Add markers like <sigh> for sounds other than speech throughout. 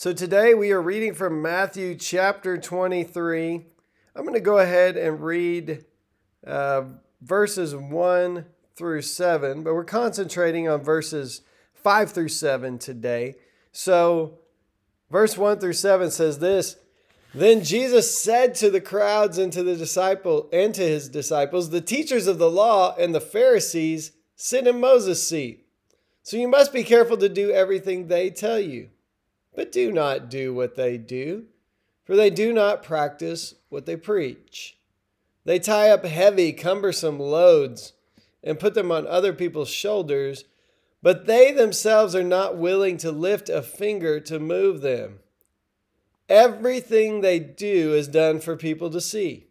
So today we are reading from Matthew chapter 23. I'm going to go ahead and read uh, verses 1 through 7, but we're concentrating on verses 5 through 7 today. So, verse 1 through 7 says this Then Jesus said to the crowds and to the disciple and to his disciples, The teachers of the law and the Pharisees sit in Moses' seat. So you must be careful to do everything they tell you. But do not do what they do, for they do not practice what they preach. They tie up heavy, cumbersome loads and put them on other people's shoulders, but they themselves are not willing to lift a finger to move them. Everything they do is done for people to see.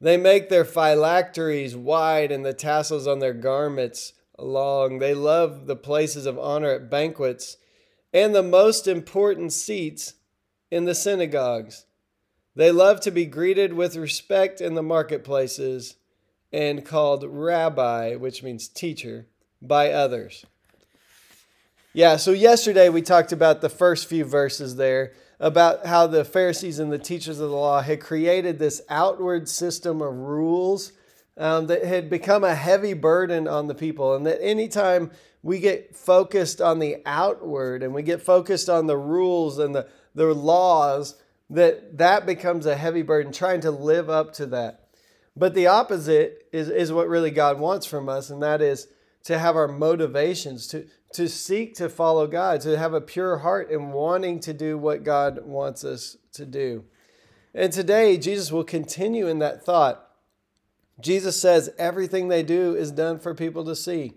They make their phylacteries wide and the tassels on their garments long. They love the places of honor at banquets and the most important seats in the synagogues. They love to be greeted with respect in the marketplaces and called rabbi, which means teacher, by others. Yeah, so yesterday we talked about the first few verses there about how the Pharisees and the teachers of the law had created this outward system of rules um, that had become a heavy burden on the people. And that anytime we get focused on the outward and we get focused on the rules and the, the laws, that that becomes a heavy burden, trying to live up to that. But the opposite is, is what really God wants from us, and that is to have our motivations, to, to seek to follow God, to have a pure heart and wanting to do what God wants us to do. And today, Jesus will continue in that thought. Jesus says everything they do is done for people to see.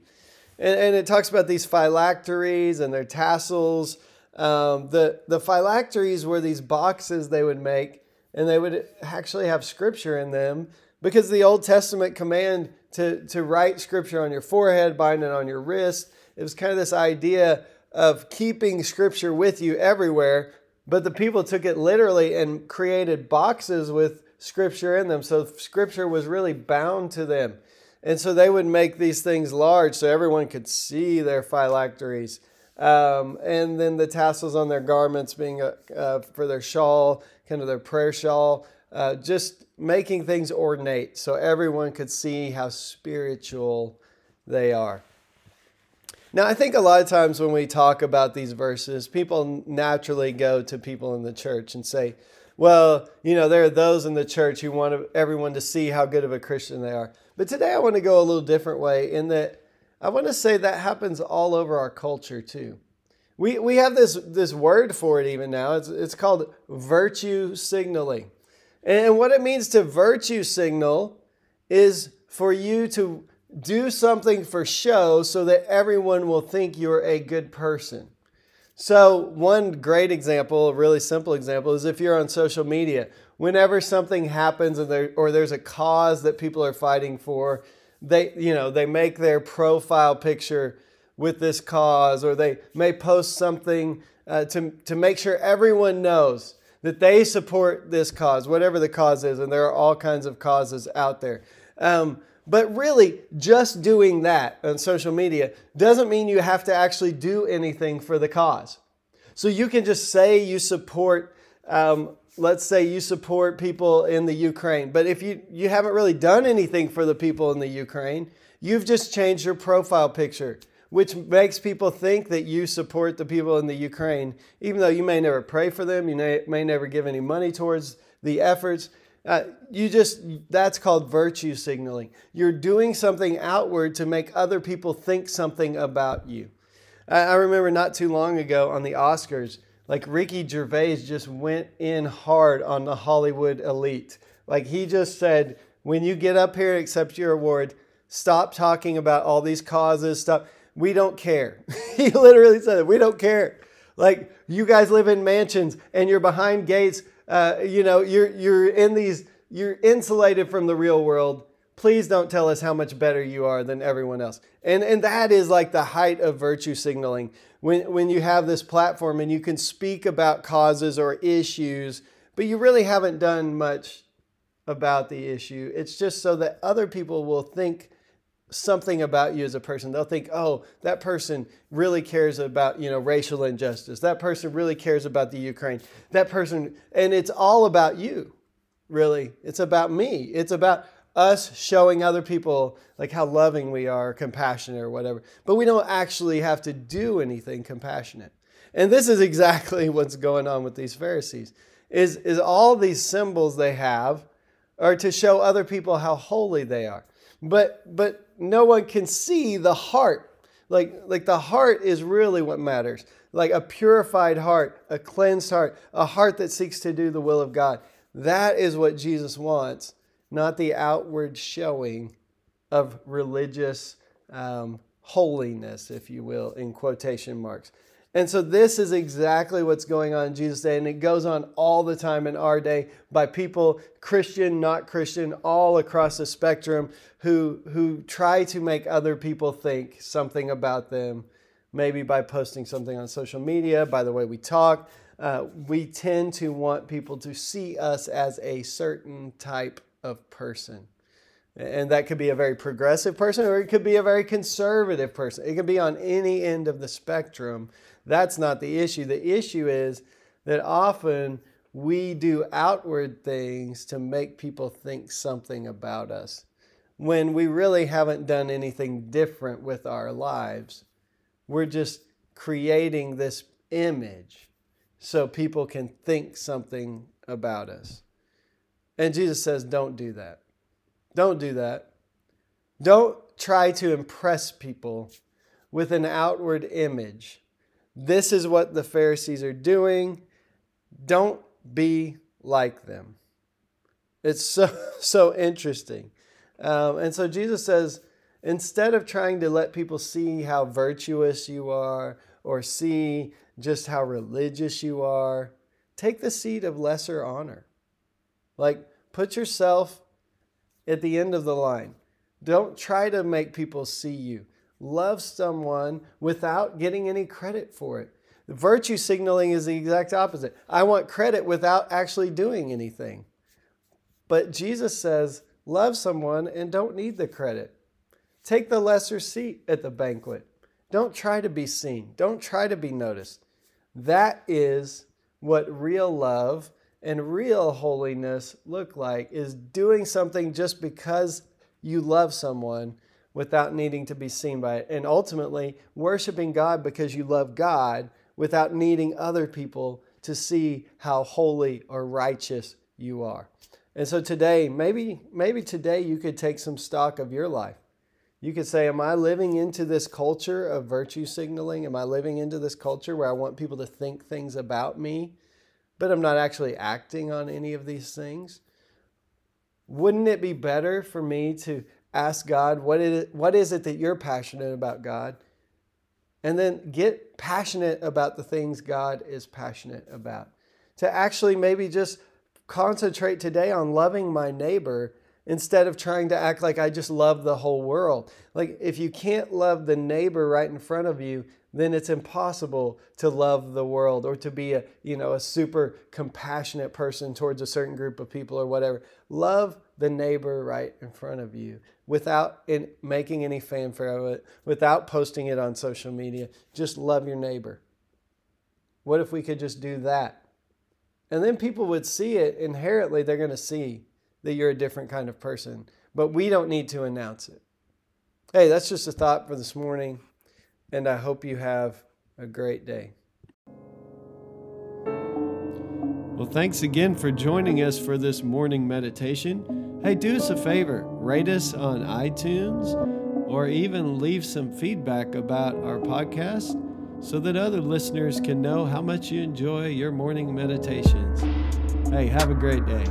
And, and it talks about these phylacteries and their tassels. Um, the, the phylacteries were these boxes they would make, and they would actually have scripture in them because the Old Testament command to, to write scripture on your forehead, bind it on your wrist, it was kind of this idea of keeping scripture with you everywhere, but the people took it literally and created boxes with scripture in them. So scripture was really bound to them. And so they would make these things large so everyone could see their phylacteries. Um, and then the tassels on their garments being a, uh, for their shawl, kind of their prayer shawl, uh, just making things ornate so everyone could see how spiritual they are. Now, I think a lot of times when we talk about these verses, people naturally go to people in the church and say, well, you know, there are those in the church who want everyone to see how good of a Christian they are. But today I want to go a little different way in that I want to say that happens all over our culture too. We, we have this, this word for it even now. It's, it's called virtue signaling. And what it means to virtue signal is for you to do something for show so that everyone will think you're a good person. So, one great example, a really simple example, is if you're on social media. Whenever something happens or, there, or there's a cause that people are fighting for, they, you know, they make their profile picture with this cause, or they may post something uh, to, to make sure everyone knows that they support this cause, whatever the cause is, and there are all kinds of causes out there. Um, but really, just doing that on social media doesn't mean you have to actually do anything for the cause. So you can just say you support, um, let's say you support people in the Ukraine, but if you, you haven't really done anything for the people in the Ukraine, you've just changed your profile picture, which makes people think that you support the people in the Ukraine, even though you may never pray for them, you may, may never give any money towards the efforts. Uh, you just, that's called virtue signaling. You're doing something outward to make other people think something about you. I, I remember not too long ago on the Oscars, like Ricky Gervais just went in hard on the Hollywood elite. Like he just said, when you get up here and accept your award, stop talking about all these causes, stop. We don't care. <laughs> he literally said it. We don't care. Like you guys live in mansions and you're behind gates. Uh, you know, you're you're in these. You're insulated from the real world. Please don't tell us how much better you are than everyone else. And and that is like the height of virtue signaling. When when you have this platform and you can speak about causes or issues, but you really haven't done much about the issue. It's just so that other people will think something about you as a person. They'll think, "Oh, that person really cares about, you know, racial injustice. That person really cares about the Ukraine. That person and it's all about you. Really. It's about me. It's about us showing other people like how loving we are, compassionate or whatever. But we don't actually have to do anything compassionate. And this is exactly <laughs> what's going on with these Pharisees. Is is all these symbols they have are to show other people how holy they are. But but no one can see the heart. Like like the heart is really what matters. Like a purified heart, a cleansed heart, a heart that seeks to do the will of God. That is what Jesus wants, not the outward showing of religious um, holiness, if you will, in quotation marks. And so this is exactly what's going on in Jesus' day, and it goes on all the time in our day by people, Christian, not Christian, all across the spectrum, who who try to make other people think something about them, maybe by posting something on social media, by the way we talk. Uh, we tend to want people to see us as a certain type of person. And that could be a very progressive person or it could be a very conservative person. It could be on any end of the spectrum. That's not the issue. The issue is that often we do outward things to make people think something about us when we really haven't done anything different with our lives. We're just creating this image so people can think something about us. And Jesus says, don't do that. Don't do that. Don't try to impress people with an outward image this is what the Pharisees are doing. Don't be like them. It's so, <laughs> so interesting. Um, and so Jesus says, instead of trying to let people see how virtuous you are or see just how religious you are, take the seat of lesser honor. Like, put yourself at the end of the line. Don't try to make people see you love someone without getting any credit for it. Virtue signaling is the exact opposite. I want credit without actually doing anything. But Jesus says, love someone and don't need the credit. Take the lesser seat at the banquet. Don't try to be seen. Don't try to be noticed. That is what real love and real holiness look like is doing something just because you love someone without needing to be seen by it. And ultimately, worshiping God because you love God without needing other people to see how holy or righteous you are. And so today, maybe maybe today you could take some stock of your life. You could say, Am I living into this culture of virtue signaling? Am I living into this culture where I want people to think things about me, but I'm not actually acting on any of these things? Wouldn't it be better for me to ask God, what is, it, what is it that you're passionate about, God? And then get passionate about the things God is passionate about. To actually maybe just concentrate today on loving my neighbor instead of trying to act like I just love the whole world. Like, if you can't love the neighbor right in front of you, then it's impossible to love the world or to be a you know a super compassionate person towards a certain group of people or whatever. Love the neighbor right in front of you without in making any fanfare of it without posting it on social media. Just love your neighbor. What if we could just do that? And then people would see it inherently they're going to see that you're a different kind of person but we don't need to announce it hey that's just a thought for this morning and I hope you have a great day. Well, thanks again for joining us for this morning meditation. Hey, do us a favor rate us on iTunes or even leave some feedback about our podcast so that other listeners can know how much you enjoy your morning meditations. Hey, have a great day.